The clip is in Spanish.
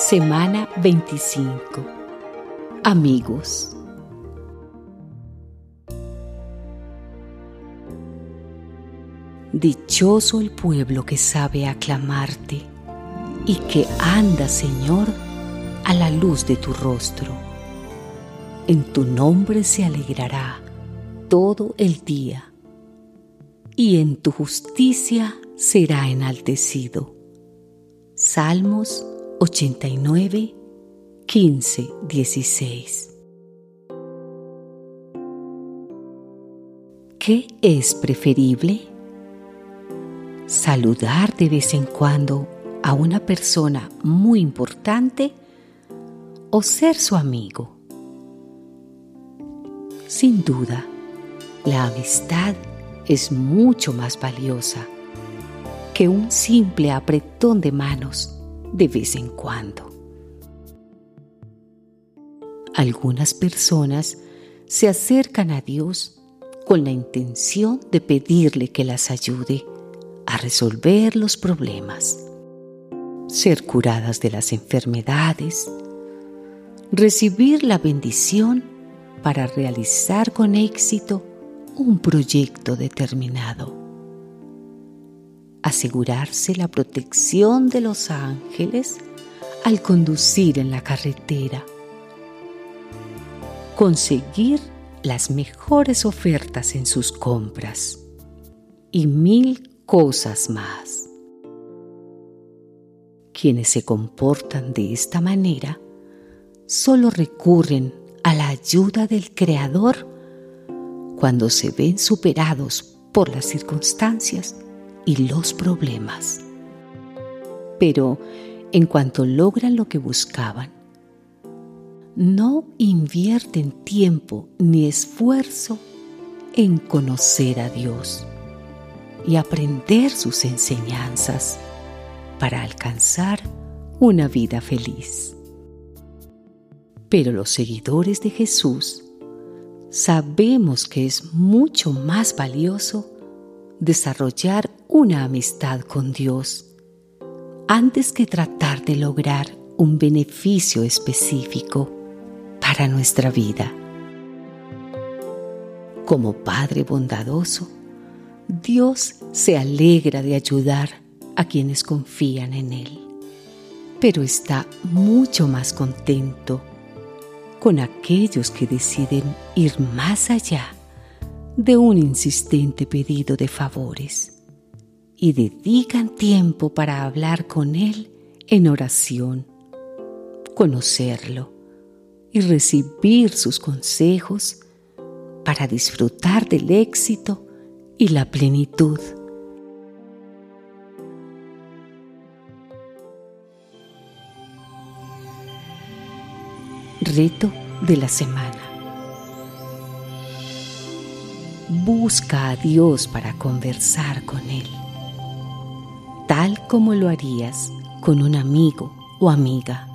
Semana 25. Amigos. Dichoso el pueblo que sabe aclamarte y que anda, Señor, a la luz de tu rostro. En tu nombre se alegrará todo el día y en tu justicia será enaltecido. Salmos 89, 15, 16. ¿Qué es preferible? Saludar de vez en cuando a una persona muy importante o ser su amigo. Sin duda, la amistad es mucho más valiosa que un simple apretón de manos de vez en cuando. Algunas personas se acercan a Dios con la intención de pedirle que las ayude a resolver los problemas, ser curadas de las enfermedades, recibir la bendición para realizar con éxito un proyecto determinado asegurarse la protección de los ángeles al conducir en la carretera, conseguir las mejores ofertas en sus compras y mil cosas más. Quienes se comportan de esta manera solo recurren a la ayuda del Creador cuando se ven superados por las circunstancias y los problemas. Pero en cuanto logran lo que buscaban, no invierten tiempo ni esfuerzo en conocer a Dios y aprender sus enseñanzas para alcanzar una vida feliz. Pero los seguidores de Jesús sabemos que es mucho más valioso desarrollar una amistad con Dios antes que tratar de lograr un beneficio específico para nuestra vida. Como Padre bondadoso, Dios se alegra de ayudar a quienes confían en Él, pero está mucho más contento con aquellos que deciden ir más allá de un insistente pedido de favores y dedican tiempo para hablar con Él en oración, conocerlo y recibir sus consejos para disfrutar del éxito y la plenitud. Reto de la semana. Busca a Dios para conversar con Él, tal como lo harías con un amigo o amiga.